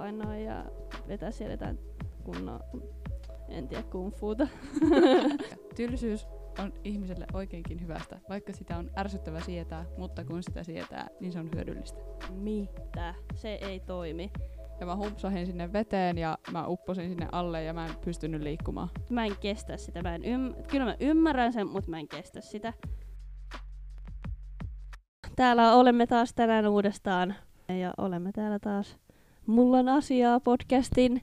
painoa ja vetää siellä jotain kunnon, en tiedä, kung fuuta. Tylsyys on ihmiselle oikeinkin hyvästä, vaikka sitä on ärsyttävä sietää, mutta kun sitä sietää, niin se on hyödyllistä. Mitä? Se ei toimi. Ja mä humpsahin sinne veteen ja mä upposin sinne alle ja mä en pystynyt liikkumaan. Mä en kestä sitä. Mä en ym- Kyllä mä ymmärrän sen, mutta mä en kestä sitä. Täällä olemme taas tänään uudestaan. Ja olemme täällä taas Mulla on asiaa podcastin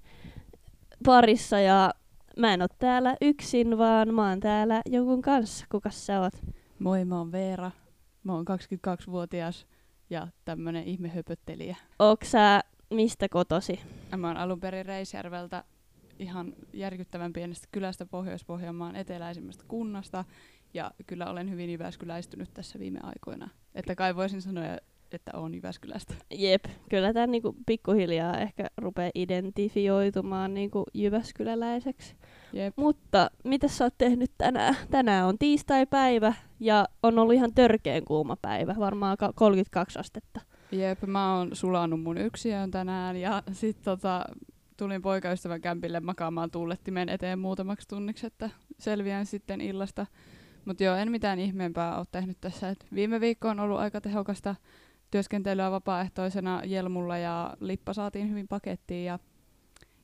parissa ja mä en oo täällä yksin, vaan mä oon täällä jonkun kanssa. Kukas sä oot? Moi, mä oon Veera. Mä oon 22-vuotias ja tämmönen ihmehöpöttelijä. Onks sä mistä kotosi? Mä oon alun perin Reisjärveltä ihan järkyttävän pienestä kylästä Pohjois-Pohjanmaan eteläisimmästä kunnasta. Ja kyllä olen hyvin Jyväskyläistynyt tässä viime aikoina. Että kai voisin sanoa, että on Jyväskylästä. Jep, kyllä tämä niinku pikkuhiljaa ehkä rupeaa identifioitumaan niinku Jyväskyläläiseksi. Jep. Mutta mitä sä oot tehnyt tänään? Tänään on tiistai-päivä ja on ollut ihan törkeen kuuma päivä, varmaan 32 astetta. Jep, mä oon sulannut mun yksiön tänään ja sit tota, tulin poikaystävän kämpille makaamaan tuulettimen eteen muutamaksi tunniksi, että selviän sitten illasta. Mutta joo, en mitään ihmeempää ole tehnyt tässä. Et viime viikko on ollut aika tehokasta työskentelyä vapaaehtoisena Jelmulla ja Lippa saatiin hyvin pakettiin ja,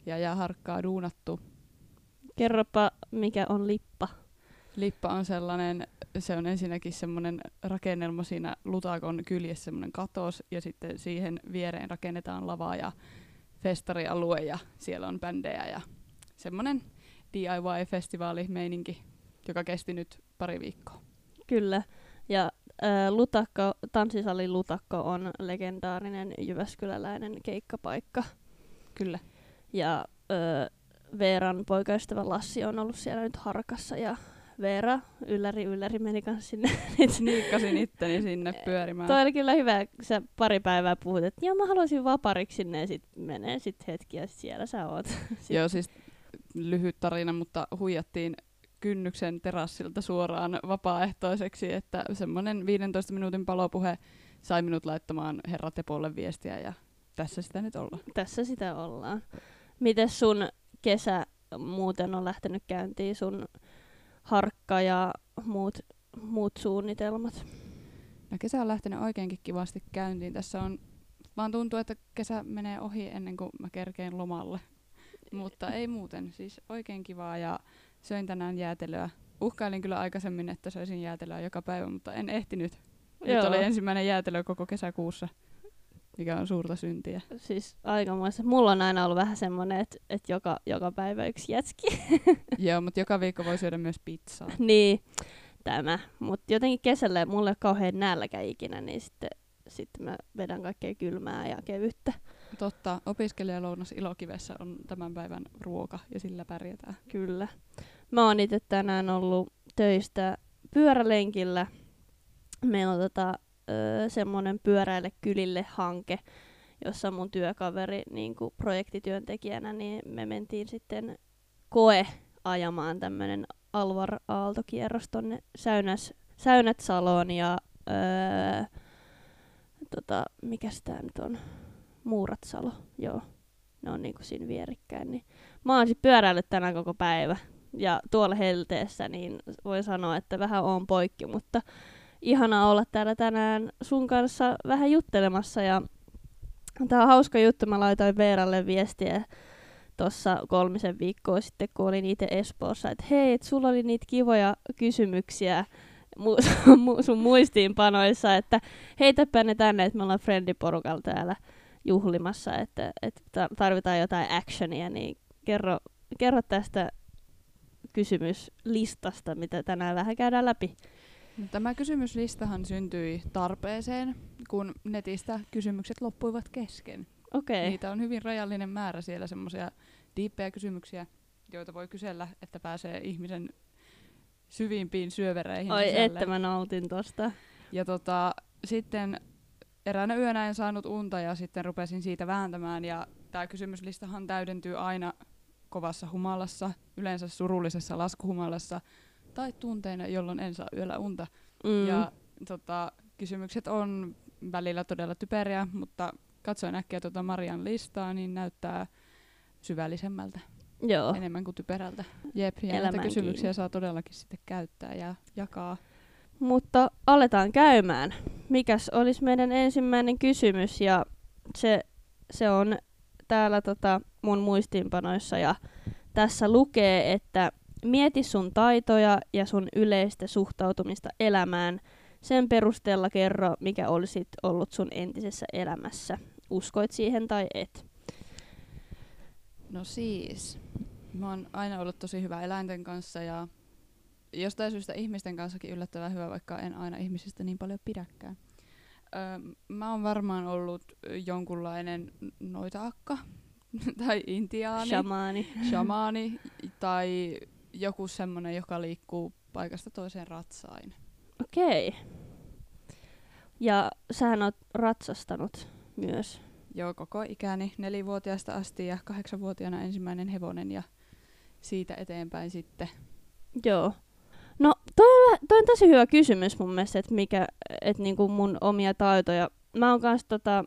ja, ja harkkaa duunattu. Kerropa, mikä on Lippa. Lippa on sellainen, se on ensinnäkin semmoinen rakennelma siinä lutakon kyljessä, semmoinen katos, ja sitten siihen viereen rakennetaan lavaa ja festarialue, ja siellä on bändejä ja semmoinen DIY-festivaalimeininki, joka kesti nyt pari viikkoa. Kyllä, ja Lutakko, tanssisali Lutakko on legendaarinen jyväskyläläinen keikkapaikka. Kyllä. Ja äh, Veeran poikaystävä Lassi on ollut siellä nyt harkassa ja Veera, ylläri ylläri, meni kanssa sinne. Sniikkasin itteni sinne pyörimään. Toi oli kyllä hyvä, kun sä pari päivää puhut, että joo mä haluaisin vapariksi sinne ja sit menee sit hetki ja sit siellä sä oot. Joo siis lyhyt tarina, mutta huijattiin kynnyksen terassilta suoraan vapaaehtoiseksi, että semmoinen 15 minuutin palopuhe sai minut laittamaan herra Tepolle viestiä ja tässä sitä nyt ollaan. Tässä sitä ollaan. Miten sun kesä muuten on lähtenyt käyntiin, sun harkka ja muut, muut suunnitelmat? No kesä on lähtenyt oikeinkin kivasti käyntiin. Tässä on, vaan tuntuu, että kesä menee ohi ennen kuin mä kerkeen lomalle. Mutta ei muuten, siis oikein kivaa ja söin tänään jäätelöä. Uhkailin kyllä aikaisemmin, että söisin jäätelöä joka päivä, mutta en ehtinyt. Nyt Joo. oli ensimmäinen jäätelö koko kesäkuussa, mikä on suurta syntiä. Siis aikamoista. Mulla on aina ollut vähän semmonen, että et joka, joka päivä yksi jätski. Joo, mutta joka viikko voi syödä myös pizzaa. niin, tämä. Mutta jotenkin kesällä mulle ei ole kauhean nälkä ikinä, niin sitten, sitten mä vedän kaikkea kylmää ja kevyttä. Totta, opiskelijalounas Ilokivessä on tämän päivän ruoka ja sillä pärjätään. Kyllä. Mä oon itse tänään ollut töistä pyörälenkillä. Meillä on tota, ö, semmonen pyöräille kylille hanke, jossa mun työkaveri niin projektityöntekijänä, niin me mentiin sitten koe ajamaan tämmönen Alvar Aalto-kierros tonne Säynäs, Säynät-Saloon ja öö, tota, mikäs tää nyt on? Muuratsalo, joo. Ne on niinku siinä vierikkäin. Niin mä oon pyöräillyt tänään koko päivä. Ja tuolla helteessä, niin voi sanoa, että vähän on poikki, mutta ihana olla täällä tänään sun kanssa vähän juttelemassa. Ja tää on hauska juttu, mä laitoin Veeralle viestiä tuossa kolmisen viikkoa sitten, kun olin itse Espoossa, että hei, et sulla oli niitä kivoja kysymyksiä mu- sun muistiinpanoissa, että heitäpä ne tänne, että me ollaan friendiporukalla täällä juhlimassa, että, että ta- tarvitaan jotain actionia, niin kerro, kerro tästä kysymyslistasta, mitä tänään vähän käydään läpi. Tämä kysymyslistahan syntyi tarpeeseen, kun netistä kysymykset loppuivat kesken. Okei, okay. Niitä on hyvin rajallinen määrä siellä semmoisia diippejä kysymyksiä, joita voi kysellä, että pääsee ihmisen syvimpiin syövereihin oi sisälle. että mä nautin tosta. Ja tota, sitten eräänä yönä en saanut unta ja sitten rupesin siitä vääntämään. Ja tämä kysymyslistahan täydentyy aina kovassa humalassa, yleensä surullisessa laskuhumalassa tai tunteina, jolloin en saa yöllä unta. Mm. Ja tota, kysymykset on välillä todella typeriä, mutta katsoin äkkiä tuota Marian listaa, niin näyttää syvällisemmältä, Joo. enemmän kuin typerältä. Jep, ja näitä kysymyksiä kiinni. saa todellakin sitten käyttää ja jakaa. Mutta aletaan käymään. Mikäs olisi meidän ensimmäinen kysymys? Ja se, se on täällä tota mun muistiinpanoissa ja tässä lukee, että mieti sun taitoja ja sun yleistä suhtautumista elämään. Sen perusteella kerro, mikä olisit ollut sun entisessä elämässä. Uskoit siihen tai et? No siis, mä oon aina ollut tosi hyvä eläinten kanssa ja jostain syystä ihmisten kanssakin yllättävän hyvä, vaikka en aina ihmisistä niin paljon pidäkään. Öö, mä oon varmaan ollut jonkunlainen noita-akka tai intiaani, Shamaani. shamaani tai joku semmonen, joka liikkuu paikasta toiseen ratsain. Okei. Ja sähän oot ratsastanut myös. Joo, koko ikäni nelivuotiaasta asti ja kahdeksanvuotiaana ensimmäinen hevonen ja siitä eteenpäin sitten. Joo. Toi on, tosi hyvä kysymys mun mielestä, että mikä, että niinku mun omia taitoja. Mä oon kans tota,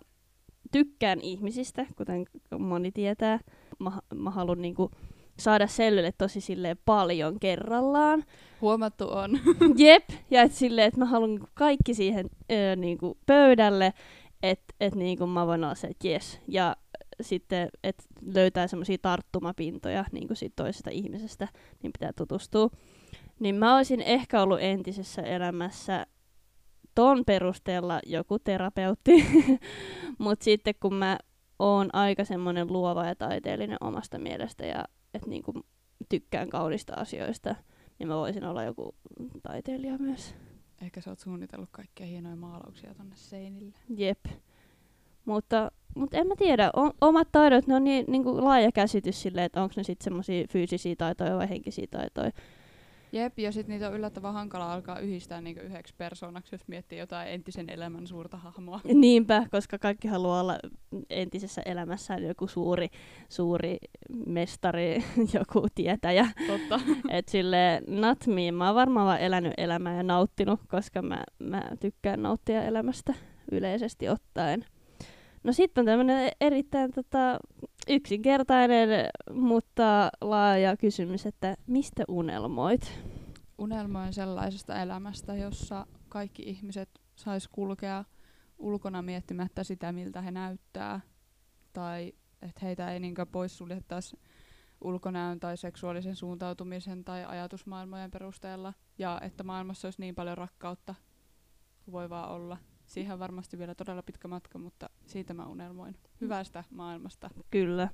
tykkään ihmisistä, kuten moni tietää. Mä, mä haluan niinku saada selville tosi silleen paljon kerrallaan. Huomattu on. Jep, ja et silleen, että mä haluan niinku kaikki siihen ö, niinku pöydälle, että et niinku mä voin olla se, että jes. Ja sitten, että löytää semmoisia tarttumapintoja niinku siitä toisesta ihmisestä, niin pitää tutustua. Niin mä olisin ehkä ollut entisessä elämässä ton perusteella joku terapeutti, mutta sitten kun mä oon aika semmoinen luova ja taiteellinen omasta mielestä ja että niinku tykkään kaunista asioista, niin mä voisin olla joku taiteilija myös. Ehkä sä oot suunnitellut kaikkia hienoja maalauksia tonne seinille. Jep. Mutta, mutta en mä tiedä, o- omat taidot, ne on niin, niin kuin laaja käsitys silleen, että onko ne sitten semmoisia fyysisiä taitoja vai henkisiä taitoja. Jep, ja sitten niitä on yllättävän hankala alkaa yhdistää niinku yhdeksi persoonaksi, jos miettii jotain entisen elämän suurta hahmoa. Niinpä, koska kaikki haluaa olla entisessä elämässään joku suuri, suuri mestari, joku tietäjä. Totta. Et sille not me. Mä oon varmaan vaan elänyt elämää ja nauttinut, koska mä, mä tykkään nauttia elämästä yleisesti ottaen. No sitten on tämmöinen erittäin tota, yksinkertainen, mutta laaja kysymys, että mistä unelmoit? Unelmoin sellaisesta elämästä, jossa kaikki ihmiset sais kulkea ulkona miettimättä sitä, miltä he näyttää. Tai että heitä ei niinkään poissuljettaisi ulkonäön tai seksuaalisen suuntautumisen tai ajatusmaailmojen perusteella. Ja että maailmassa olisi niin paljon rakkautta kuin voi vaan olla. Siihen on varmasti vielä todella pitkä matka, mutta siitä mä unelmoin. Hyvästä maailmasta. Kyllä.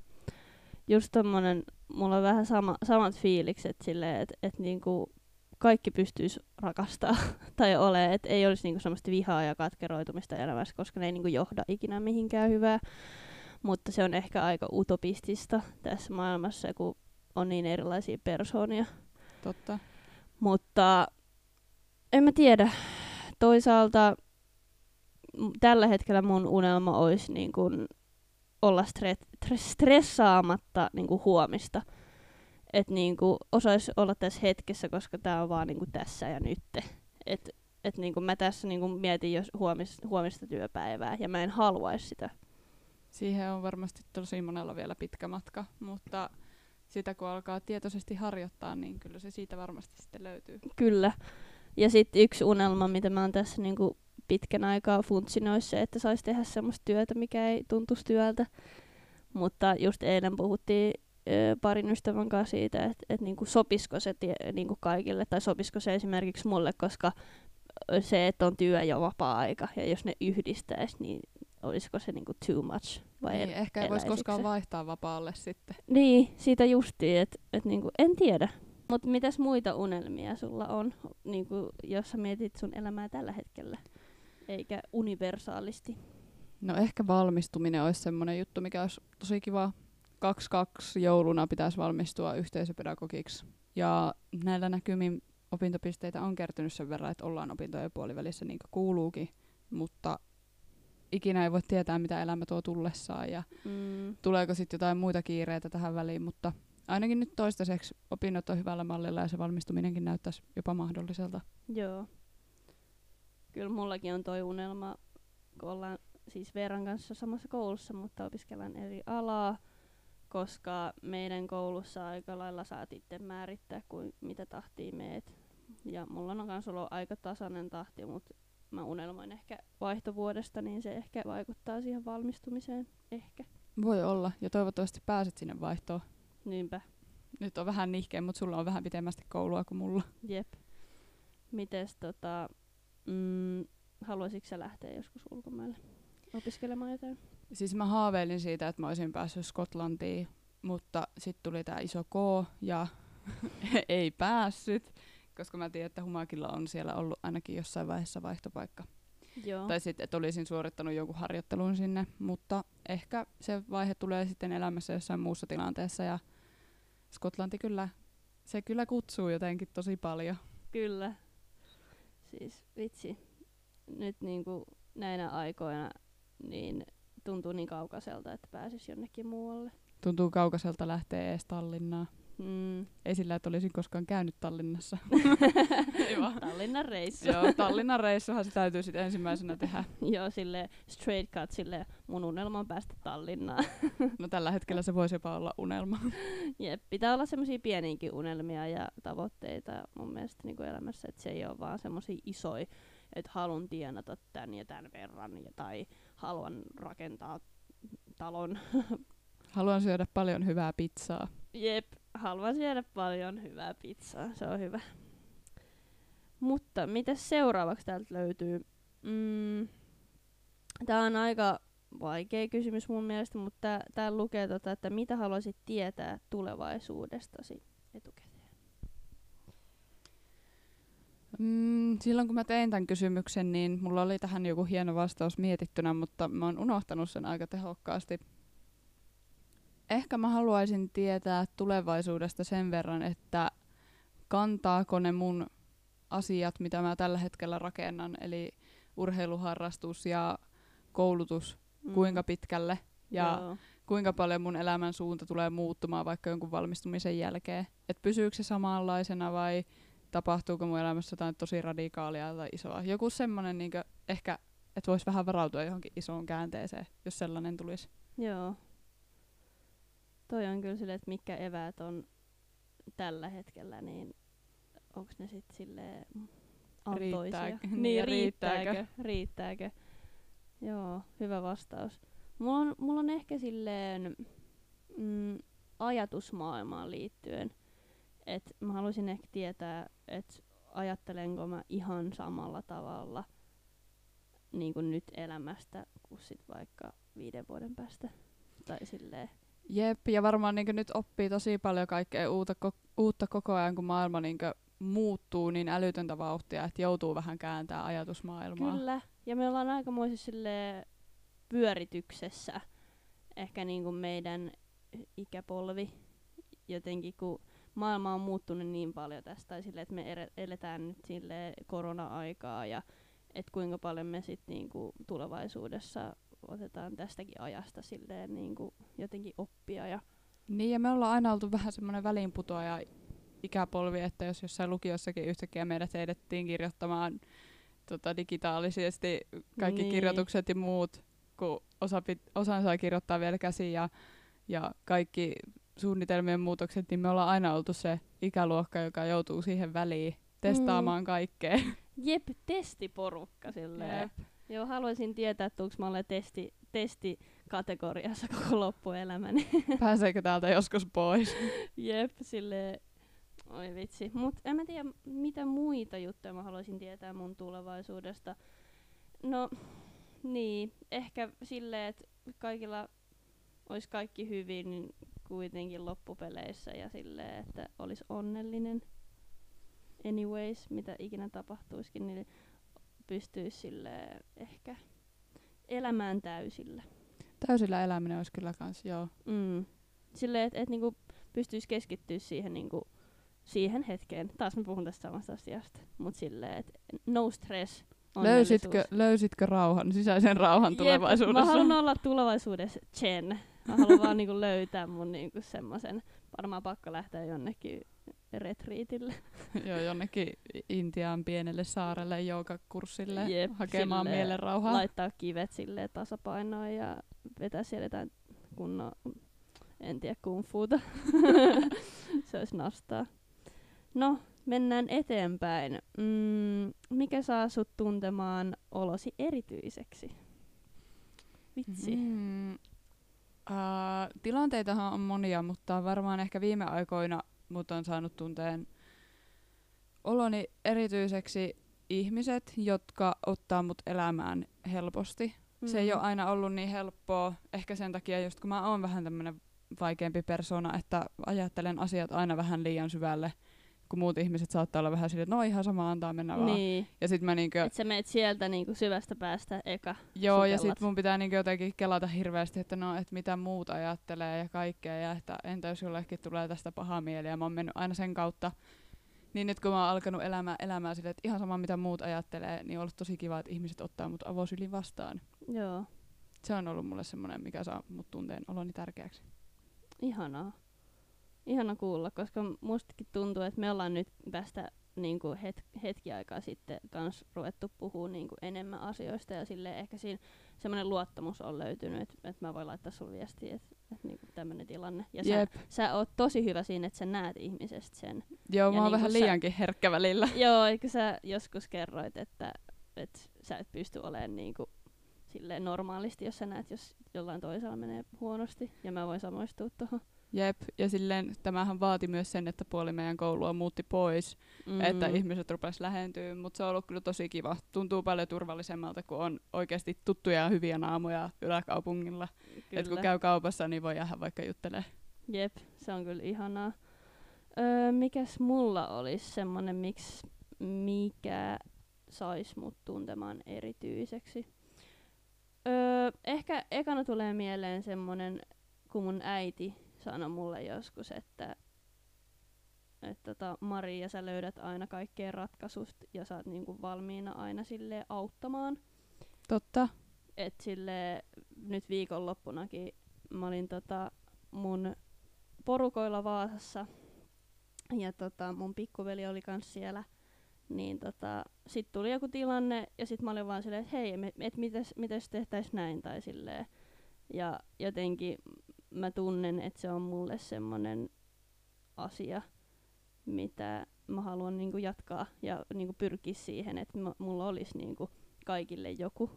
Just tommonen, mulla on vähän sama, samat fiilikset silleen, että et niinku kaikki pystyisi rakastaa tai ole, että ei olisi niinku semmoista vihaa ja katkeroitumista elämässä, koska ne ei niinku johda ikinä mihinkään hyvää. Mutta se on ehkä aika utopistista tässä maailmassa, kun on niin erilaisia persoonia. Totta. Mutta en mä tiedä. Toisaalta tällä hetkellä mun unelma olisi niin kun olla stre- tre- stressaamatta niin kun huomista. Että niin osaisi olla tässä hetkessä, koska tämä on vaan niin tässä ja nyt. Että et niin mä tässä niin mietin jos huomis, huomista työpäivää ja mä en haluaisi sitä. Siihen on varmasti tosi monella vielä pitkä matka, mutta sitä kun alkaa tietoisesti harjoittaa, niin kyllä se siitä varmasti sitten löytyy. Kyllä. Ja sitten yksi unelma, mitä mä oon tässä niinku pitkän aikaa se, että saisi tehdä semmoista työtä, mikä ei tuntuisi työltä. Mutta just eilen puhuttiin ö, parin ystävän kanssa siitä, että et niinku sopisiko se tie, niinku kaikille, tai sopisiko se esimerkiksi mulle, koska se, että on työ ja vapaa-aika, ja jos ne yhdistäisi, niin olisiko se niinku too much? Vai Niin, el- ehkä ei voisi koskaan se? vaihtaa vapaalle sitten. Niin, siitä justiin, että et niinku, en tiedä. Mutta mitäs muita unelmia sulla on, niinku, jos sä mietit sun elämää tällä hetkellä, eikä universaalisti? No ehkä valmistuminen olisi semmoinen juttu, mikä olisi tosi kiva. 2-2 jouluna pitäisi valmistua yhteisöpedagogiksi. Ja näillä näkymin opintopisteitä on kertynyt sen verran, että ollaan opintojen puolivälissä niin kuin kuuluukin. Mutta ikinä ei voi tietää, mitä elämä tuo tullessaan ja Mm, tuleeko sitten jotain muita kiireitä tähän väliin. Mutta ainakin nyt toistaiseksi opinnot on hyvällä mallilla ja se valmistuminenkin näyttäisi jopa mahdolliselta. joo. Kyllä mullakin on toi unelma, kun ollaan siis Veeran kanssa samassa koulussa, mutta opiskellaan eri alaa, koska meidän koulussa aika lailla saat itse määrittää, kuin mitä tahtia meet. Ja mulla on myös ollut aika tasainen tahti, mutta mä unelmoin ehkä vaihtovuodesta, niin se ehkä vaikuttaa siihen valmistumiseen. Ehkä. Voi olla, ja toivottavasti pääset sinne vaihtoon. Niinpä. Nyt on vähän nihkeä, mutta sulla on vähän pitemmästi koulua kuin mulla. Jep. Mites tota, mm, haluaisitko sä lähteä joskus ulkomaille opiskelemaan jotain? Siis mä haaveilin siitä, että mä olisin päässyt Skotlantiin, mutta sitten tuli tää iso K ja ei päässyt, koska mä tiedän, että Humakilla on siellä ollut ainakin jossain vaiheessa vaihtopaikka. Joo. Tai sitten, että olisin suorittanut jonkun harjoittelun sinne, mutta ehkä se vaihe tulee sitten elämässä jossain muussa tilanteessa ja Skotlanti kyllä, se kyllä kutsuu jotenkin tosi paljon. Kyllä. Siis vitsi. Nyt niinku näinä aikoina niin tuntuu niin kaukaiselta, että pääsis jonnekin muualle. Tuntuu kaukaiselta lähteä ees Tallinnaan. Mm. Ei sillä, että olisin koskaan käynyt Tallinnassa. Tallinnan reissu. Joo, Tallinnan reissuhan se täytyy sitten ensimmäisenä tehdä. Joo, sille straight cut, sille mun unelma on päästä Tallinnaan. No tällä hetkellä se voisi jopa olla unelma. Jep, pitää olla semmoisia pieniäkin unelmia ja tavoitteita mun mielestä niin kuin elämässä, että se ei ole vaan semmoisia isoja, että haluan tienata tän ja tän verran ja, tai haluan rakentaa talon. Haluan syödä paljon hyvää pizzaa. Jep, haluan syödä paljon hyvää pizzaa, se on hyvä. Mutta mitä seuraavaksi täältä löytyy? Mm, Tämä on aika vaikea kysymys mun mielestä, mutta täällä lukee, tota, että mitä haluaisit tietää tulevaisuudestasi etukäteen? Mm, silloin kun mä tein tämän kysymyksen, niin mulla oli tähän joku hieno vastaus mietittynä, mutta mä oon unohtanut sen aika tehokkaasti. Ehkä mä haluaisin tietää tulevaisuudesta sen verran, että kantaako ne mun asiat, mitä mä tällä hetkellä rakennan, eli urheiluharrastus ja koulutus, mm. kuinka pitkälle ja Joo. kuinka paljon mun elämän suunta tulee muuttumaan vaikka jonkun valmistumisen jälkeen. Että pysyykö se samanlaisena vai tapahtuuko mun elämässä jotain tosi radikaalia tai isoa. Joku semmonen niin ehkä, että voisi vähän varautua johonkin isoon käänteeseen, jos sellainen tulisi. Joo. Toi on kyllä silleen, että mitkä eväät on tällä hetkellä, niin onko ne sitten silleen antoisia? Riittääkö? Niin, riittääkö? riittääkö? riittääkö? Joo, hyvä vastaus. Mulla on, mulla on ehkä silleen mm, ajatusmaailmaan liittyen, että mä haluaisin ehkä tietää, että ajattelenko mä ihan samalla tavalla niin kuin nyt elämästä kuin sit vaikka viiden vuoden päästä. Tai silleen. Jep, ja varmaan niin nyt oppii tosi paljon kaikkea uutta, ko- uutta koko ajan, kun maailma niin muuttuu niin älytöntä vauhtia, että joutuu vähän kääntää ajatusmaailmaa. Kyllä. Ja me ollaan aikamoisessa silleen pyörityksessä. Ehkä niin kuin meidän ikäpolvi jotenkin, kun maailma on muuttunut niin paljon tästä, tai silleen, että me eletään nyt sille korona-aikaa ja että kuinka paljon me sitten niinku tulevaisuudessa otetaan tästäkin ajasta silleen niinku jotenkin oppia. Ja Niin, ja me ollaan aina oltu vähän semmoinen väliinputoaja ikäpolvi, että jos jossain lukiossakin yhtäkkiä meidät heidettiin kirjoittamaan tota, digitaalisesti kaikki Niin. niin. kirjoitukset ja muut, kun osa pit, osan saa kirjoittaa vielä käsiin ja, ja kaikki suunnitelmien muutokset, niin me ollaan aina oltu se ikäluokka, joka joutuu siihen väliin testaamaan mm. kaikkea. jep, testiporukka silleen. Jep. Joo, haluaisin tietää, että onko mä testi, testikategoriassa koko loppuelämäni. Pääseekö täältä joskus pois? Jep, sille Oi vitsi. Mut en mä tiedä, mitä muita juttuja mä haluaisin tietää mun tulevaisuudesta. No, niin. Ehkä silleen, että kaikilla olisi kaikki hyvin niin kuitenkin loppupeleissä ja silleen, että olisi onnellinen. Anyways, mitä ikinä tapahtuisikin, niin pystyisi silleen ehkä elämään täysillä. Täysillä eläminen olisi kyllä kans, joo. Mm. Silleen, että et niinku pystyisi keskittyä siihen, niinku, siihen hetkeen. Taas mä puhun tästä samasta asiasta. Mut silleen, että no stress. Löysitkö, löysitkö rauhan, sisäisen rauhan Jep, tulevaisuudessa? Mä haluan olla tulevaisuudessa Chen. Mä haluan vaan niinku löytää mun niinku semmosen. Varmaan pakko lähteä jonnekin retriitille. Joo, jonnekin Intian pienelle saarelle joogakurssille Jep, hakemaan silleen mielenrauhaa. Laittaa kivet silleen tasapainoon ja vetää siellä jotain kunnon, en tiedä, kung fuuta. Se olisi nastaa. No, mennään eteenpäin. Mm, mikä saa sut tuntemaan olosi erityiseksi? Vitsi. Mm, uh, tilanteitahan on monia, mutta varmaan ehkä viime aikoina mut on saanut tunteen oloni erityiseksi ihmiset, jotka ottaa mut elämään helposti. Mm. Se ei ole aina ollut niin helppoa, ehkä sen takia just kun mä oon vähän tämmönen vaikeampi persona, että ajattelen asiat aina vähän liian syvälle, kun muut ihmiset saattaa olla vähän silleen, että no ihan sama, antaa mennä vaan. Niin. Ja sit mä niinkö, Et sä meet sieltä niinku syvästä päästä eka. Joo, ja sukellat. sit mun pitää niinku jotenkin kelata hirveästi, että no, että mitä muut ajattelee ja kaikkea, ja että entä jos jollekin tulee tästä paha mieli, ja mä oon mennyt aina sen kautta. Niin nyt kun mä oon alkanut elämää, elämää silleen, että ihan sama mitä muut ajattelee, niin on ollut tosi kiva, että ihmiset ottaa mut avosylin vastaan. Joo, Se on ollut mulle semmonen, mikä saa mut tunteen oloni tärkeäksi. ihanaa. Ihana kuulla, koska mustakin tuntuu, että me ollaan nyt tästä niinku het, hetki aikaa sitten kans ruvettu puhua niinku enemmän asioista ja sille ehkä siinä semmoinen luottamus on löytynyt, että et mä voin laittaa sulle viestiä, että et niinku tämmöinen tilanne. Ja sä, Jep. sä oot tosi hyvä siinä, että sä näet ihmisestä sen. Joo, mä Ja oon niinku vähän sä- liiankin herkkä välillä. Joo, eikö sä joskus kerroit, että, että sä et pysty olemaan niinku silleen normaalisti, jos sä näet, jos jollain toisella menee huonosti. Ja mä voin samoistua tuohon. Jep, ja silleen tämähän vaati myös sen, että puoli meidän koulua muutti pois, Mm. että ihmiset rupes lähentyä, mutta se on ollut kyllä tosi kiva. Tuntuu paljon turvallisemmalta, kun on oikeasti tuttuja ja hyviä naamoja yläkaupungilla. Et kun käy kaupassa, niin voi jäädä vaikka juttelee. Jep, se on kyllä ihanaa. Öö, mikäs mulla olisi semmonen, miksi mikä sais mut tuntemaan erityiseksi? Öö, ehkä ekana tulee mieleen semmonen, kun mun äiti sanoi mulle joskus, että että tota, Maria, sä löydät aina kaikkeen ratkaisut ja sä oot niinku valmiina aina sille auttamaan. Totta. Et sille nyt viikonloppunakin mä olin tota mun porukoilla Vaasassa ja tota mun pikkuveli oli kans siellä. Niin tota, sit tuli joku tilanne ja sit mä olin vaan silleen, että hei, et mitäs, mitäs tehtäis näin tai silleen. Ja jotenkin mä tunnen, että se on mulle semmonen asia, mitä mä haluan niinku jatkaa ja niinku pyrkiä siihen, että mulla olisi niinku kaikille joku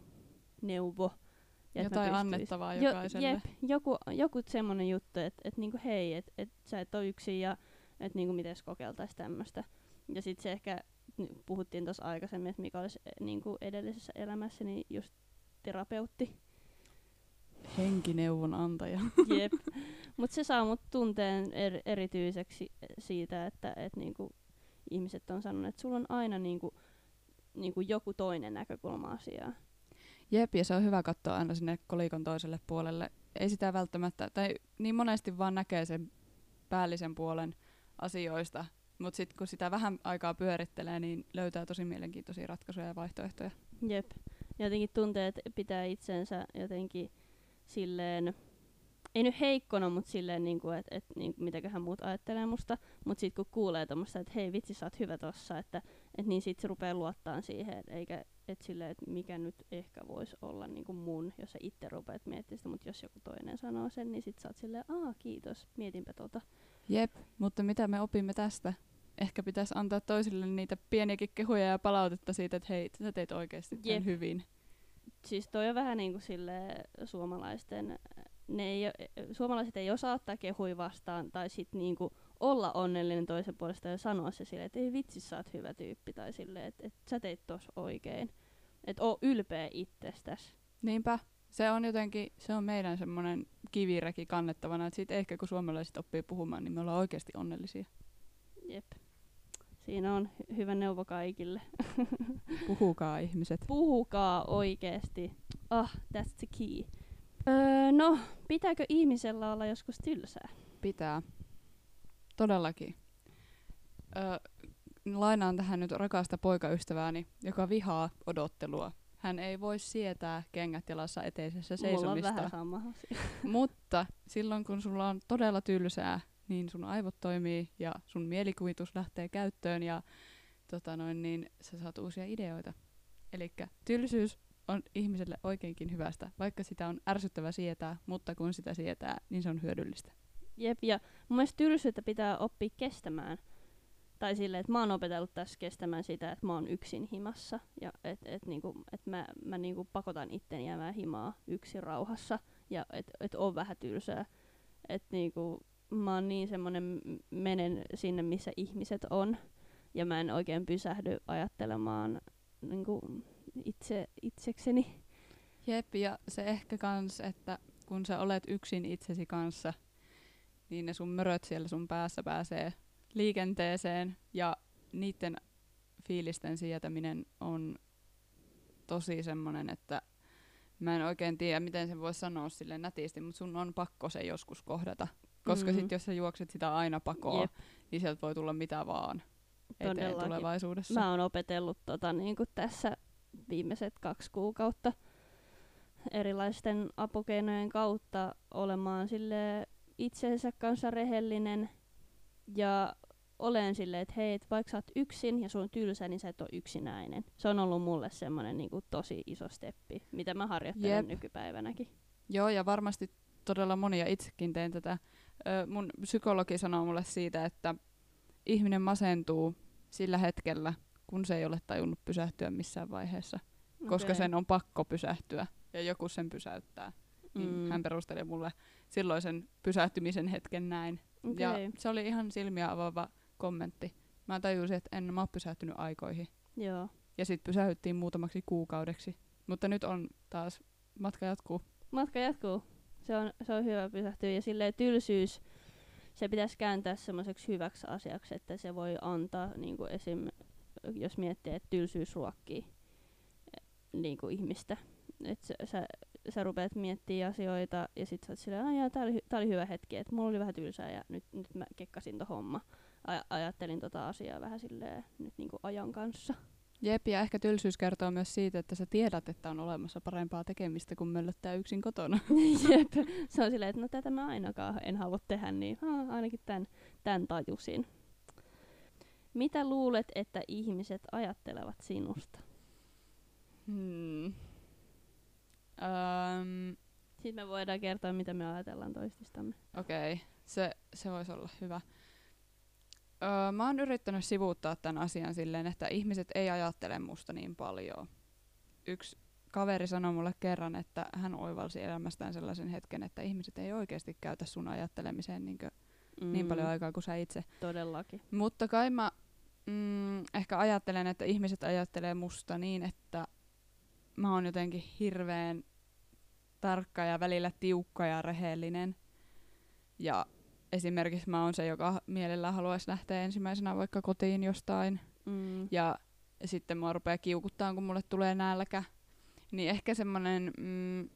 neuvo. Ja Jotain annettavaa Jo- jokaiselle. Jep, joku, joku semmonen juttu, että et niinku hei, että et sä et ole yksin ja että niinku mites kokeiltais tämmöstä. Ja sit se ehkä, n- puhuttiin tuossa aikaisemmin, että mikä olisi eh, niinku edellisessä elämässäni just terapeutti. Henkineuvon antaja. Jep. Mut se saa mut tunteen er, erityiseksi eh, siitä, että et niinku ihmiset on sanonut, että sulla on aina niinku, niinku joku toinen näkökulma asiaa. Jep, ja se on hyvä katsoa aina sinne kolikon toiselle puolelle. Ei sitä välttämättä, tai niin monesti vaan näkee sen päällisen puolen asioista, mutta sitten kun sitä vähän aikaa pyörittelee, niin löytää tosi mielenkiintoisia ratkaisuja ja vaihtoehtoja. Jep. Jotenkin tuntee, että pitää itsensä jotenkin silleen, ei nyt heikkona, mutta silleen, niinku, että et, niinku, mitäköhän muut ajattelee musta. Mutta sitten kun kuulee tommoista, että hei vitsi, sä oot hyvä tossa, että et niin sit se rupeaa luottaa siihen, eikä et silleen, että mikä nyt ehkä voisi olla niinku mun, jos sä itse rupeat miettimään sitä, mutta jos joku toinen sanoo sen, niin sit sä oot silleen, aa kiitos, mietinpä tota. Jep, mutta mitä me opimme tästä? Ehkä pitäisi antaa toisille niitä pieniäkin kehuja ja palautetta siitä, että hei, sä teit oikeasti. Jep. hyvin. Siis toi on vähän niinku sille suomalaisten, ne ei, suomalaiset ei osaa ottaa kehui vastaan tai sit niinku olla onnellinen toisen puolesta ja sanoa se silleen, että ei vitsi sä oot hyvä tyyppi tai silleen, että et sä teit tos oikein. Että oo ylpeä itsestäs. Niinpä, se on jotenkin, se on meidän semmoinen kivireki kannettavana, että siitä ehkä kun suomalaiset oppii puhumaan, niin me ollaan oikeasti onnellisia. Jep. Siinä on hy- hyvä neuvo kaikille. Puhukaa ihmiset. Puhukaa oikeesti. Ah, that's the key. Öö, no, pitääkö ihmisellä olla joskus tylsää? Pitää. Todellakin. Ö, lainaan tähän nyt rakasta poikaystävääni, joka vihaa odottelua. Hän ei voi sietää kengät jalassa eteisessä Mulla on seisomista. vähän sama. Mutta silloin kun sulla on todella tylsää, niin sun aivot toimii ja sun mielikuvitus lähtee käyttöön ja tota noin, niin sä saat uusia ideoita. Eli tylsyys on ihmiselle oikeinkin hyvästä, vaikka sitä on ärsyttävä sietää, mutta kun sitä sietää, niin se on hyödyllistä. Jep, ja mun mielestä tylsyyttä pitää oppia kestämään. Tai silleen, että mä oon opetellut tässä kestämään sitä, että mä oon yksin himassa. Ja että et, niinku, et mä, mä niinku pakotan itteni jäämään himaa yksin rauhassa. Ja että et on vähän tylsää. Että niinku, mä oon niin semmonen, menen sinne, missä ihmiset on. Ja mä en oikein pysähdy ajattelemaan niinku, itse, itsekseni. Jep, ja se ehkä kans, että kun sä olet yksin itsesi kanssa, niin ne sun möröt siellä sun päässä pääsee liikenteeseen ja niiden fiilisten sietäminen on tosi semmonen, että mä en oikein tiedä, miten sen voisi sanoa sille nätisti, mutta sun on pakko se joskus kohdata. Koska mm-hmm. sit jos sä juokset sitä aina pakoon, Jep. niin sieltä voi tulla mitä vaan eteen tulevaisuudessa. Mä oon opetellut tota, niin tässä viimeiset kaksi kuukautta erilaisten apukeinojen kautta olemaan sille itsensä kanssa rehellinen ja olen silleen, että hei, et vaikka sä oot yksin ja sun on tylsä, niin sä et ole yksinäinen. Se on ollut mulle semmoinen niin tosi iso steppi, mitä mä harjoittelen Jep. nykypäivänäkin. Joo, ja varmasti todella monia itsekin teen tätä. Mun psykologi sanoo mulle siitä, että ihminen masentuu sillä hetkellä, kun se ei ole tajunnut pysähtyä missään vaiheessa. Okay. Koska sen on pakko pysähtyä ja joku sen pysäyttää. Niin mm. hän perusteli mulle silloisen pysähtymisen hetken näin. Okay. Ja se oli ihan silmiä avaava kommentti. Mä tajusin, että en mä ole pysähtynyt aikoihin. Joo. Ja sitten pysähyttiin muutamaksi kuukaudeksi. Mutta nyt on taas, matka jatkuu. Matka jatkuu. Se on, se on hyvä pysähtyä. Ja silleen tylsyys, se pitäisi kääntää semmoiseksi hyväksi asiaksi, että se voi antaa, niin kuin esim. jos miettii, että tylsyys ruokkii niin kuin ihmistä. Että sä, sä rupeat miettimään asioita ja sit sä oot silleen, että tää tää oli hyvä hetki, että mulla oli vähän tylsää ja nyt, nyt mä kekkasin to homma. Aj- ajattelin tota asiaa vähän silleen nyt niinku ajan kanssa. Jep, ja ehkä tylsyys kertoo myös siitä, että sä tiedät, että on olemassa parempaa tekemistä kuin möllöttää yksin kotona. Jep, se on silleen, että no tätä mä ainakaan en halua tehdä, niin ha, ainakin tämän, tämän tajusin. Mitä luulet, että ihmiset ajattelevat sinusta? Hmm. Um, Sitten me voidaan kertoa, mitä me ajatellaan toististamme. Okei, okay. se, se voisi olla hyvä. Öö, mä oon yrittänyt sivuuttaa tämän asian silleen, että ihmiset ei ajattele musta niin paljon. Yksi kaveri sanoi mulle kerran, että hän oivalsi elämästään sellaisen hetken, että ihmiset ei oikeasti käytä sun ajattelemiseen niin, mm. niin paljon aikaa kuin sä itse. Todellakin. Mutta kai mä mm, ehkä ajattelen, että ihmiset ajattelee musta niin, että mä oon jotenkin hirveän tarkka ja välillä tiukka ja rehellinen. Ja esimerkiksi mä oon se, joka mielellään haluaisi lähteä ensimmäisenä vaikka kotiin jostain. Mm. Ja sitten mua rupeaa kiukuttaa, kun mulle tulee nälkä. Niin ehkä semmonen... Mm,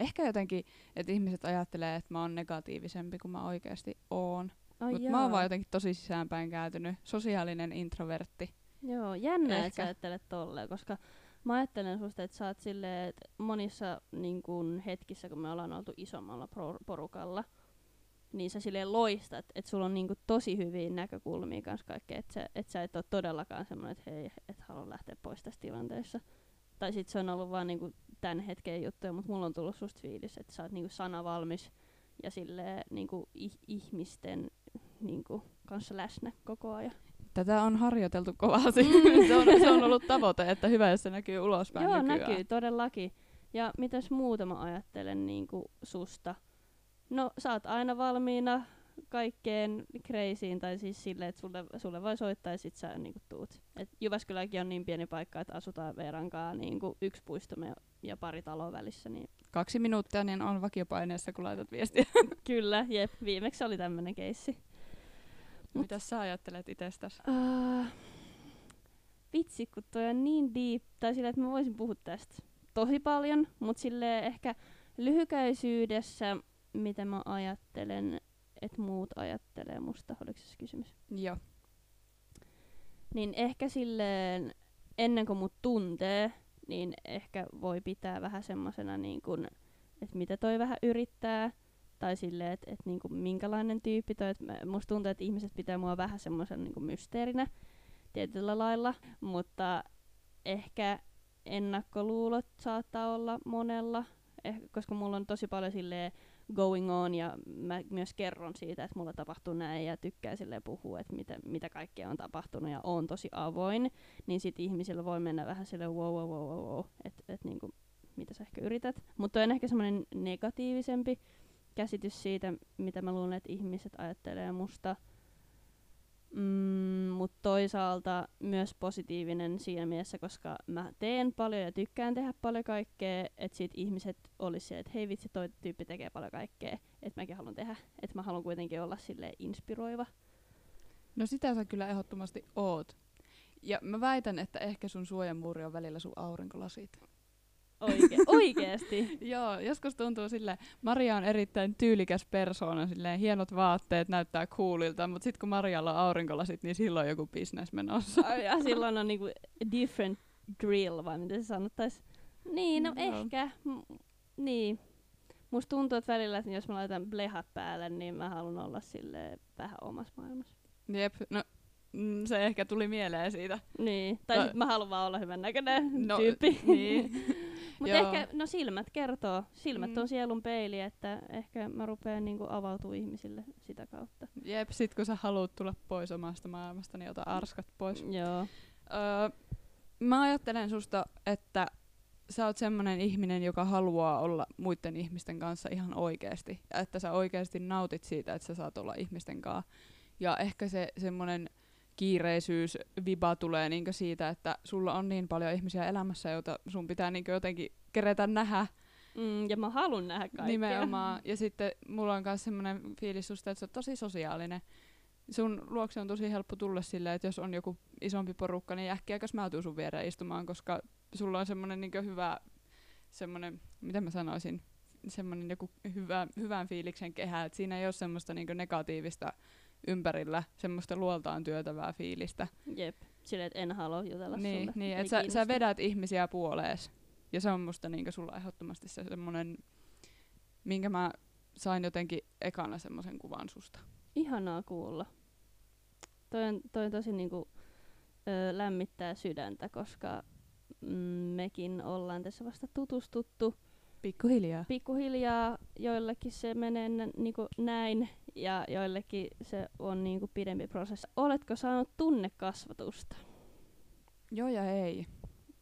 ehkä jotenkin, että ihmiset ajattelee, että mä oon negatiivisempi kuin mä oikeasti oon. Oh, Mutta mä oon vaan jotenkin tosi sisäänpäin kääntynyt. Sosiaalinen introvertti. Joo, jännä, että sä ajattelet tolleen, koska mä ajattelen susta, että sä oot silleen, että monissa niin kun, hetkissä, kun me ollaan oltu isommalla porukalla, niin sä silleen loistat, että sulla on niinku tosi hyviä näkökulmia kanssa kaikkea, että sä, et sä et ole todellakaan semmoinen, että hei, et halua lähteä pois tässä tilanteessa. Tai sit se on ollut vaan niinku tämän hetken juttuja, mutta mulla on tullut susta fiilis, että sä oot niinku sanavalmis ja silleen niinku ih- ihmisten niinku kanssa läsnä koko ajan. Tätä on harjoiteltu kovasti. Se, on, se on ollut tavoite, että hyvä, jos se näkyy ulospäin Joo, nykyään. näkyy todellakin. Ja mitäs muuta mä ajattelen niin kuin susta? No, sä oot aina valmiina kaikkeen kreisiin, tai siis silleen, että sulle, sulle voi soittaa ja sit sä niin kuin, tuut. Et Jyväskyläkin on niin pieni paikka, että asutaan Veerankaan niin kuin yksi puistomme ja pari taloa välissä. Niin Kaksi minuuttia, niin on vakiopaineessa, kun laitat viestiä. Kyllä, jep. Viimeksi oli tämmönen keissi. Mitä sä ajattelet itsestäsi? Uh, vitsi, kun toi on niin deep, tai sillä, että mä voisin puhua tästä tosi paljon, mutta sille ehkä lyhykäisyydessä, mitä mä ajattelen, että muut ajattelee musta, oliko se kysymys? Joo. Niin ehkä silleen, ennen kuin mut tuntee, niin ehkä voi pitää vähän semmosena niin kun, että mitä toi vähän yrittää, Tai silleen, että et niinku minkälainen tyyppi toi. Et musta tuntuu, että ihmiset pitää mua vähän semmoisen niinku mysteerinä tietyllä lailla. Mutta ehkä ennakkoluulot saattaa olla monella. Eh, koska mulla on tosi paljon silleen going on ja mä myös kerron siitä, että mulla tapahtuu näin ja tykkää sille puhua, että mitä, mitä kaikkea on tapahtunut ja on tosi avoin, niin sit ihmisillä voi mennä vähän sille wow, wow, wow, wow, wow että et niinku, mitä sä ehkä yrität. Mutta on ehkä semmoinen negatiivisempi käsitys siitä, mitä mä luulen, että ihmiset ajattelee musta. Mm, mutta toisaalta myös positiivinen siinä mielessä, koska mä teen paljon ja tykkään tehdä paljon kaikkea, että sit ihmiset olisi että hei vitsi, toi tyyppi tekee paljon kaikkea, että mäkin haluan tehdä. Että mä haluan kuitenkin olla sille inspiroiva. No sitä sä kyllä ehdottomasti oot. Ja mä väitän, että ehkä sun suojamuuri on välillä sun aurinkolasit. Oike- oikeesti. Joo, joskus tuntuu sille Maria on erittäin tyylikäs persoona, silleen hienot vaatteet, näyttää coolilta, mutta sitten kun Marialla on aurinkolasit, niin silloin on joku business menossa. Ja silloin on niinku different drill, vai miten se sanottais. Niin, no Joo. ehkä. M- niin. Musta tuntuu, että välillä, että jos mä laitan blehat päälle, niin mä haluan olla sille vähän omassa maailmassa. Jep, no mm, se ehkä tuli mieleen siitä. Niin. Tai No- sit mä haluan vaan olla hyvän näköinen No, tyyppi. niin. Mutta ehkä, no silmät kertoo. Silmät Mm. on sielun peili, että ehkä mä rupean niinku avautua ihmisille sitä kautta. Jep, sit kun sä haluat tulla pois omasta maailmasta, niin ota arskat pois. Joo. Öö, mä ajattelen susta, että sä oot semmonen ihminen, joka haluaa olla muiden ihmisten kanssa ihan oikeesti. Ja että sä oikeesti nautit siitä, että sä saat olla ihmisten kanssa. Ja ehkä se semmonen kiireisyys, viba tulee niinkö siitä, että sulla on niin paljon ihmisiä elämässä, joita sun pitää niinkö jotenkin kerätä nähdä. Mm, ja mä haluan nähdä kaikkea. Nimenomaan. Ja sitten mulla on myös semmoinen fiilis susta, että sä oot tosi sosiaalinen. Sun luokse on tosi helppo tulla silleen, että jos on joku isompi porukka, niin äkkiäkäs mä tuun sun viereen istumaan, koska sulla on semmoinen niin hyvä, semmoinen, miten mä sanoisin, semmoinen joku hyvä, hyvän fiiliksen kehä, että siinä ei ole semmoista niin negatiivista ympärillä, semmoista luoltaan työtävää fiilistä. Jep. Silleen, että en halua jutella Niin, sulle. niin että sä, sä vedät ihmisiä puolees. Ja se on musta niinku sulla ehdottomasti se semmonen, minkä mä sain jotenkin ekana semmoisen kuvan susta. Ihanaa kuulla. Toi on, toi on tosi niinku, ö, lämmittää sydäntä, koska mm, mekin ollaan tässä vasta tutustuttu. Pikkuhiljaa. Pikkuhiljaa joillekin se menee niinku näin ja joillekin se on niinku pidempi prosessi. Oletko saanut tunnekasvatusta? Joo ja ei.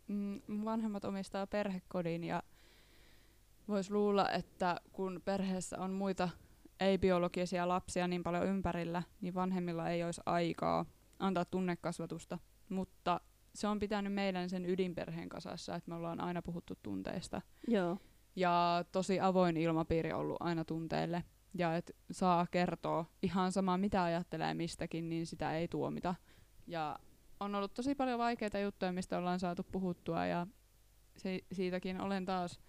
Mm, vanhemmat omistaa perhekodin ja vois luulla, että kun perheessä on muita ei-biologisia lapsia niin paljon ympärillä, niin vanhemmilla ei olisi aikaa antaa tunnekasvatusta. Mutta se on pitänyt meidän sen ydinperheen kasassa, että me ollaan aina puhuttu tunteista. Joo. Ja tosi avoin ilmapiiri ollut aina tunteille. Ja että saa kertoa ihan sama mitä ajattelee mistäkin, niin sitä ei tuomita. Ja on ollut tosi paljon vaikeita juttuja, mistä ollaan saatu puhuttua ja se, siitäkin olen taas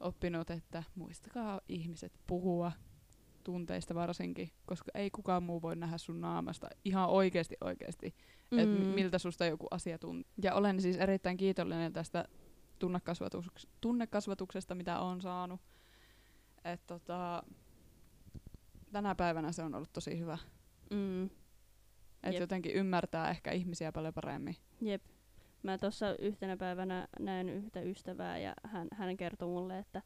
oppinut, että muistakaa ihmiset puhua tunteista varsinkin, koska ei kukaan muu voi nähdä sun naamasta ihan oikeasti oikeasti, mm. että miltä susta joku asia tuntuu. Ja olen siis erittäin kiitollinen tästä tunnekasvatuks- tunnekasvatuksesta, mitä olen saanut. Et tota, tänä päivänä se on ollut tosi hyvä. Mm. Että Jep. jotenkin ymmärtää ehkä ihmisiä paljon paremmin. Jep. Mä tuossa yhtenä päivänä näin yhtä ystävää ja hän, hän kertoi mulle, että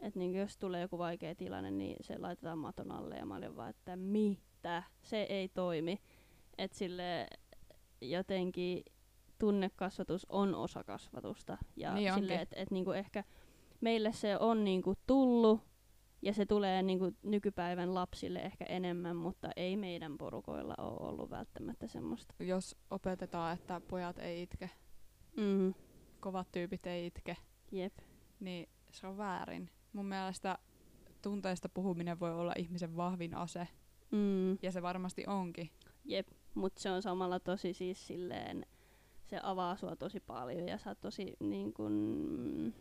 et niin jos tulee joku vaikea tilanne, niin se laitetaan maton alle ja mä olin vaan, että mitä? Se ei toimi. Että sille jotenkin tunnekasvatus on osa kasvatusta. Ja Niin sille, että et niinku ehkä meille se on niinku tullut ja se tulee niinku nykypäivän lapsille ehkä enemmän, mutta ei meidän porukoilla ole ollut välttämättä semmoista. Jos opetetaan, että pojat ei itke, Mm, kovat tyypit ei itke, jep. niin se on väärin. Mun mielestä tunteista puhuminen voi olla ihmisen vahvin ase, Mm. ja se varmasti onkin. Jep, mutta se on samalla tosi siis silleen, se avaa sua tosi paljon ja sä oot tosi niin kun,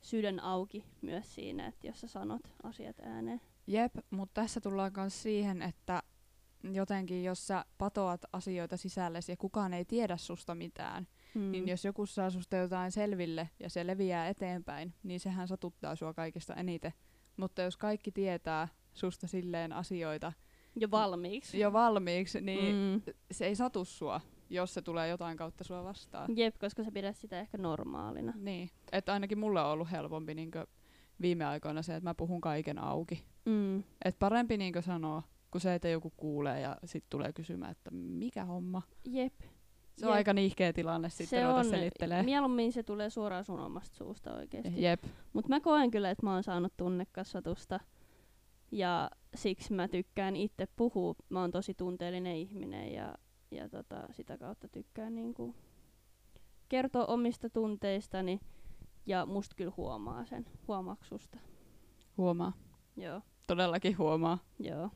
sydän auki myös siinä, että jos sä sanot asiat ääneen. Jep, mutta tässä tullaan myös siihen, että jotenkin jos sä patoat asioita sisällesi ja kukaan ei tiedä susta mitään, Mm. mm. niin jos joku saa susta jotain selville ja se leviää eteenpäin, niin sehän satuttaa sua kaikista eniten. Mutta jos kaikki tietää susta silleen asioita Jo valmiiksi. jo valmiiksi, niin Mm. se ei satu sua, jos se tulee jotain kautta sua vastaan. Jep, koska sä pidät sitä ehkä normaalina. Niin. Että ainakin mulla on ollut helpompi niinkö viime aikoina se, että mä puhun kaiken auki. Mm. Et parempi niinkö sanoa, kun se, että joku kuulee ja sitten tulee kysymään, että mikä homma. Jep. Se on Jep. aika nihkeä tilanne sitten se on, selittelee. mieluummin se tulee suoraan sun omasta suusta oikeesti. Jep. Mutta mä koen kyllä, että mä oon saanut tunnekasvatusta ja siksi mä tykkään itse puhua. Mä oon tosi tunteellinen ihminen ja, ja tota, sitä kautta tykkään niinku kertoa omista tunteistani ja musta kyllä huomaa sen huomaksusta. Huomaa. Joo, Todellakin huomaa. joo.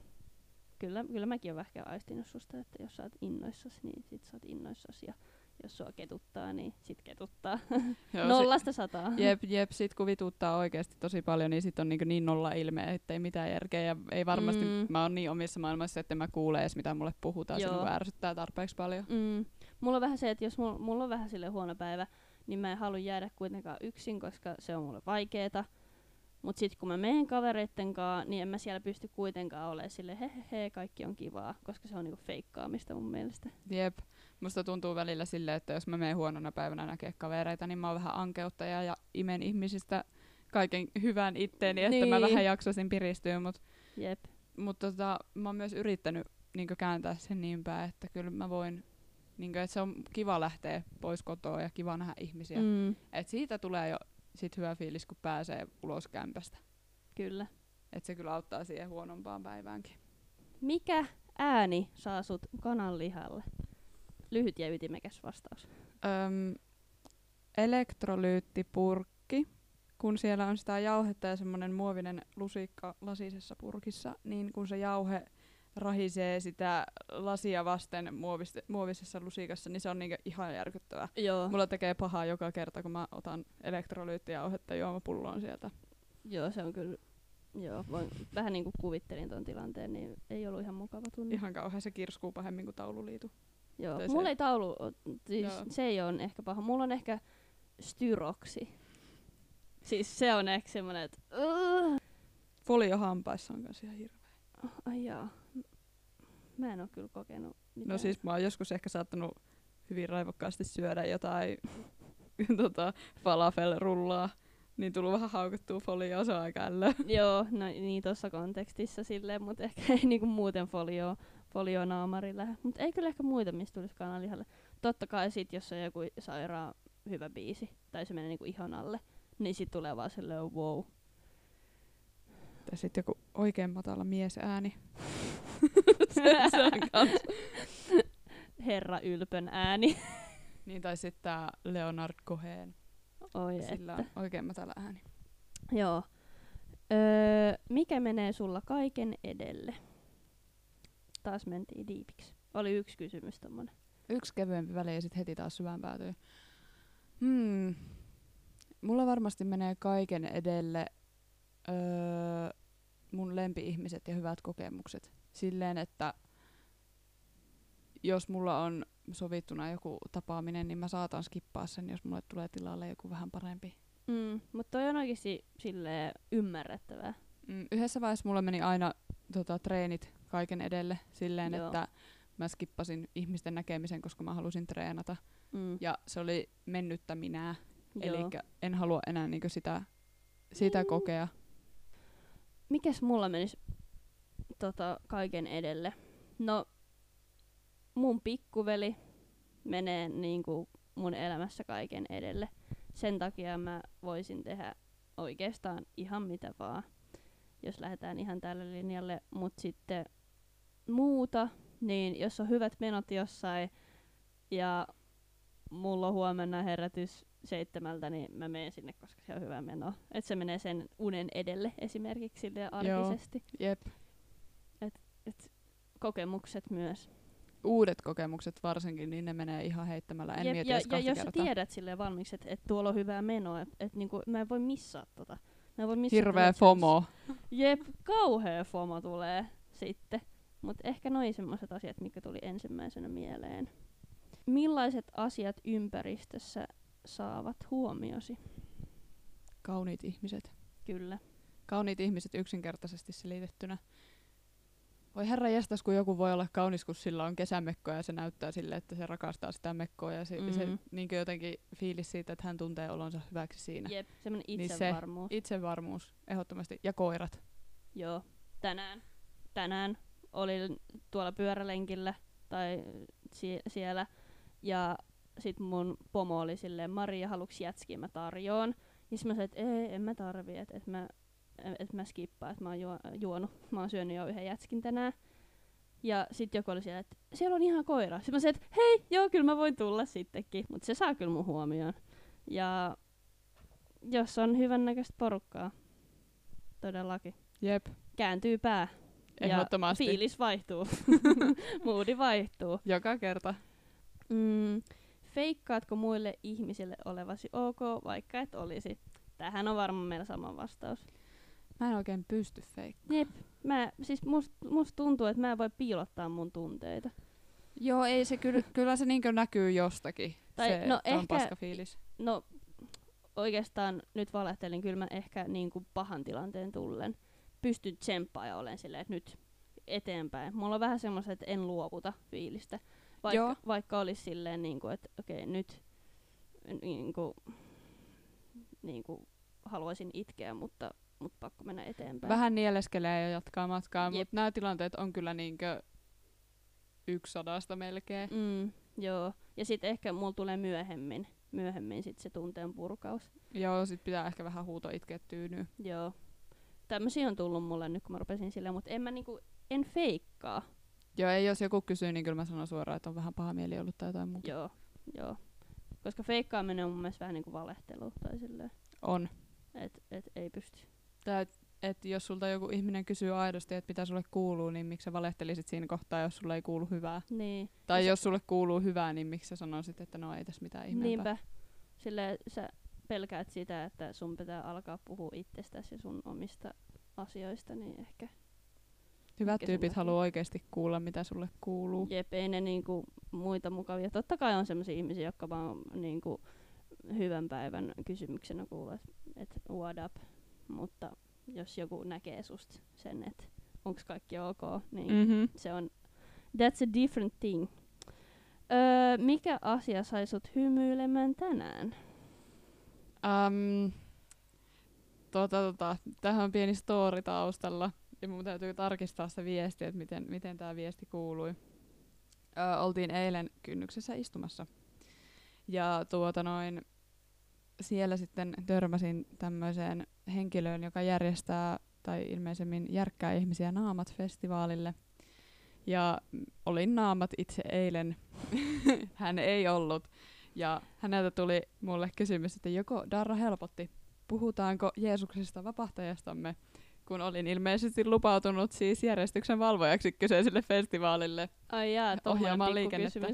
Kyllä, kyllä mäkin oon ehkä aistinut susta, että jos sä oot innoissas, niin sit sä oot innoissas ja jos sua ketuttaa, niin sit ketuttaa. Joo, Nollasta sataa. Jep, jep, sit kun vituttaa oikeasti tosi paljon, niin sit on niin, niin nolla ilme, ettei mitään järkeä. Ja ei varmasti, Mm. mm. mä oon niin omissa maailmassa, että mä kuule edes mitä mulle puhutaan. Joo. Se niin ärsyttää tarpeeksi paljon. Mm. Mulla on vähän se, että jos mulla, mulla on vähän sille huono päivä, niin mä en halua jäädä kuitenkaan yksin, koska se on mulle vaikeeta. Mut sit kun mä menen kavereitten kanssa, niin en mä siellä pysty kuitenkaan olemaan sille he, he, he kaikki on kivaa, koska se on niinku feikkaamista mun mielestä. Jep. Musta tuntuu välillä silleen, että jos mä menen huonona päivänä näkee kavereita, niin mä oon vähän ankeuttaja ja imen ihmisistä kaiken hyvän itteeni, että mä Niin. vähän jaksoisin piristyä, mutta Jep. mut tota, mä oon myös yrittänyt niin kääntää sen niin päin, että kyllä mä voin, niin että se on kiva lähteä pois kotoa ja kiva nähdä ihmisiä. Mm, Et siitä tulee jo sit hyvä fiilis, kun pääsee ulos kämpästä. kyllä. Et se kyllä auttaa siihen huonompaan päiväänkin. Mikä ääni saa sut kananlihalle? Lyhyt ja ytimekäs vastaus. Öm, elektrolyyttipurkki, kun siellä on sitä jauhetta ja semmoinen muovinen lusikka lasisessa purkissa, niin kun se jauhe rahisee sitä lasia vasten muoviste, muovisessa lusikassa, niin se on niinku ihan järkyttävää. Joo. Mulla tekee pahaa joka kerta, kun mä otan elektrolyyttijauhetta juomapulloon sieltä. Joo, se on kyllä... Joo, voin, vähän niin kuin kuvittelin ton tilanteen, niin ei ollut ihan mukava tunne. Ihan kauhean se kirskuu pahemmin kuin taululiitu. Joo, Tai mulla se- ei taulu, siis Joo. se ei ole ehkä paha. Mulla on ehkä styroksi. Siis se on ehkä semmonen, että uh, Folio hampaissa on kanssa ihan hirveä. ai jaa. Mä en oo kyllä kokenut mitään. No siis mä oon joskus ehkä saattanut hyvin raivokkaasti syödä jotain tota, falafel-rullaa, niin tullut vähän haukuttua folioa, se on aika ällö. Joo, no niin tuossa kontekstissa silleen, mutta ehkä ei niinku muuten folio, folio naamarilla. Mutta ei kyllä ehkä muita, mistä tulisi kananlihalle. Totta kai sit, jos on joku sairaan hyvä biisi, tai se menee niinku ihon alle, niin sit tulee vaan silleen wow. Tai sitten joku oikein matala miesääni. se on kans. Herra ylpön ääni. Niin, tai sitten tää Leonard Cohen. Oi Sillä että. on oikein matala ääni. Joo. Öö, mikä menee sulla kaiken edelle? Taas mentiin diipiksi. Oli yksi kysymys tommonen. Yksi kevyempi väli ja sitten heti taas syvään päätyy. Hmm. Mulla varmasti menee kaiken edelle öö, mun lempi-ihmiset ja hyvät kokemukset. Silleen, että jos mulla on sovittuna joku tapaaminen, niin mä saatan skippaa sen, jos mulle tulee tilalle joku vähän parempi. Mm, mutta toi on oikeesti silleen ymmärrettävää. Mm, yhdessä vaiheessa mulla meni aina tota, treenit kaiken edelle silleen, Joo. että mä skippasin ihmisten näkemisen, koska mä halusin treenata. Mm. Ja se oli mennyttä minää. Eli en halua enää niinku sitä, sitä Mm. kokea. Mikäs mulla menisi tota, kaiken edelle? No, mun pikkuveli menee niinku mun elämässä kaiken edelle. Sen takia mä voisin tehdä oikeastaan ihan mitä vaan, jos lähdetään ihan tälle linjalle. Mut sitten muuta, niin jos on hyvät menot jossain ja mulla on huomenna herätys seitsemältä, niin mä menen sinne, koska se on hyvä meno. Et se menee sen unen edelle esimerkiksi silleen Joo. arkisesti. Jep. Et kokemukset myös. Uudet kokemukset varsinkin, niin ne menee ihan heittämällä. En Jep, mieti ja, edes ja jos sä kertaa. tiedät silleen valmiiksi, että et tuolla on hyvää menoa, että et niinku, mä en voi missaa tota. Mä en voi missaa Hirveä FOMO. Jep, kauhea FOMO tulee sitten. Mutta ehkä noin semmoiset asiat, mikä tuli ensimmäisenä mieleen. Millaiset asiat ympäristössä saavat huomiosi? Kauniit ihmiset. Kyllä. Kauniit ihmiset yksinkertaisesti selitettynä. Voi herra jestas, kun joku voi olla kaunis, kun sillä on kesämekko ja se näyttää sille, että se rakastaa sitä mekkoa ja se, mm-hmm. se niin jotenkin fiilis siitä, että hän tuntee olonsa hyväksi siinä. Jep, semmoinen Niin se- itsevarmuus. Itsevarmuus, ehdottomasti. Ja koirat. Joo, tänään, tänään olin tuolla pyörälenkillä tai sie- siellä ja sit mun pomo oli silleen, Maria, haluuks jätskiä, mä tarjoon. Ja sit mä sanoin, että ei, en mä tarvii, että et mä, et mä skippaan, että mä oon juo, juonut, mä oon syönyt jo yhden jätskin tänään. Ja sit joku oli siellä, että siellä on ihan koira. Sitten mä sanoin, että hei, joo, kyllä mä voin tulla sittenkin, mutta se saa kyllä mun huomioon. Ja jos on hyvännäköistä porukkaa, todellakin Jep, kääntyy pää. Ehdottomasti. Ja fiilis vaihtuu. Moodi vaihtuu. Joka kerta. Mm, feikkaatko muille ihmisille olevasi ok, vaikka et olisi? Tähän on varmaan meillä sama vastaus. Mä en oikein pysty feikkaamaan. Jep. Mä, siis must, must tuntuu, että mä en voi piilottaa mun tunteita. Joo, ei se kyllä, kyllä se niinkö näkyy jostakin. Tai se no on ehkä- paska fiilis. No oikeastaan nyt valehtelin, kyllä mä ehkä niin kuin pahan tilanteen tullen pystyn tsemppaamaan ja olen silleen, että nyt eteenpäin. Mulla on vähän semmoista, että en luovuta fiilistä. Vaikka, Joo. vaikka olisi silleen, niin kuin, että okei, nyt niin kuin, niin kuin, haluaisin itkeä, mutta, mutta pakko mennä eteenpäin. Vähän nieleskelee ja jatkaa matkaa, Jep. mutta nämä tilanteet on kyllä niinkö yksi sadasta melkein. Mm, joo. Ja sitten ehkä mulla tulee myöhemmin, myöhemmin sit se tunteen purkaus. Joo, sit pitää ehkä vähän huuto itkeä tyynyä. Joo. Tämmöisiä on tullut mulle nyt, kun mä rupesin silleen, mutta en mä niinku, en feikkaa. Joo, ei jos joku kysyy, niin kyllä mä sanon suoraan, että on vähän paha mieli ollut tai jotain muuta. Joo, joo. Koska feikkaaminen on mun mielestä vähän niinku valehtelu tai silleen, On. että et ei pysty. Tää, et jos sulta joku ihminen kysyy aidosti, että mitä sulle kuuluu, niin miksi sä valehtelisit siinä kohtaa, jos sulle ei kuulu hyvää? Niin. Tai Ja se- jos sulle kuuluu hyvää, niin miksi sä sanoisit, että no ei tässä mitään ihmeempää? Niinpä. Silleen sä pelkäät sitä, että sun pitää alkaa puhua itsestäsi ja sun omista asioista, niin ehkä Hyvät tyypit haluaa oikeasti kuulla, mitä sulle kuuluu. Jep, ei ne niinku muita mukavia. Totta kai on sellaisia ihmisiä, jotka vaan niinku hyvän päivän kysymyksenä kuulee, että et what up. Mutta jos joku näkee susta sen, että onko kaikki ok, niin mm. Mm-hmm. se on, that's a different thing. Öö, mikä asia sai sut hymyilemään tänään? Um, tota, tota, tähän on pieni story taustalla. Ja mun täytyy tarkistaa se viesti, että miten, miten tämä viesti kuului. Ö, oltiin eilen kynnyksessä istumassa. Ja tuota noin, siellä sitten törmäsin tämmöiseen henkilöön, joka järjestää tai ilmeisemmin järkkää ihmisiä Naamat-festivaalille. Ja mm, olin Naamat itse eilen. Hän ei ollut. Ja häneltä tuli mulle kysymys, että joko Darra helpotti, puhutaanko Jeesuksesta vapahtajastamme, kun olin ilmeisesti lupautunut siis järjestyksen valvojaksi kyseiselle festivaalille. Ai jaa, Ohjaamaan liikennettä.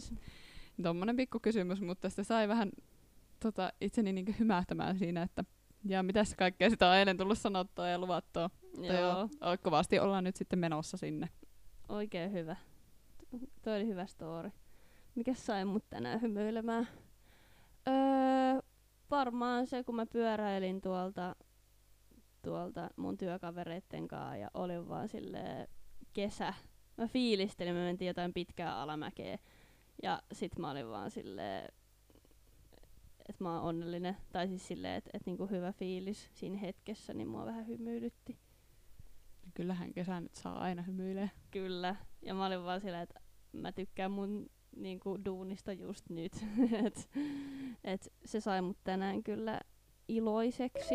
Tuommoinen pikku kysymys, mutta se sai vähän tota, itseni niinku hymähtämään siinä, että ja mitäs kaikkea sitä on eilen tullut sanottua ja luvattua. Joo, joo, kovasti ollaan nyt sitten menossa sinne. oikein hyvä. Toi oli hyvä story. Mikä sai mut tänään hymyilemään? Öö, varmaan se, kun mä pyöräilin tuolta, tuolta mun työkavereitten kanssa ja olin vaan silleen kesä. Mä fiilistelin, me mentiin jotain pitkää alamäkeä. Ja sit mä olin vaan silleen, että mä oon onnellinen. Tai siis silleen, että et niinku hyvä fiilis siinä hetkessä, niin mua vähän hymyilytti. Kyllähän kesä nyt saa aina hymyilee. Kyllä. Ja mä olin vaan sillä, että mä tykkään mun niinku, duunista just nyt. et, et se sai mut tänään kyllä iloiseksi.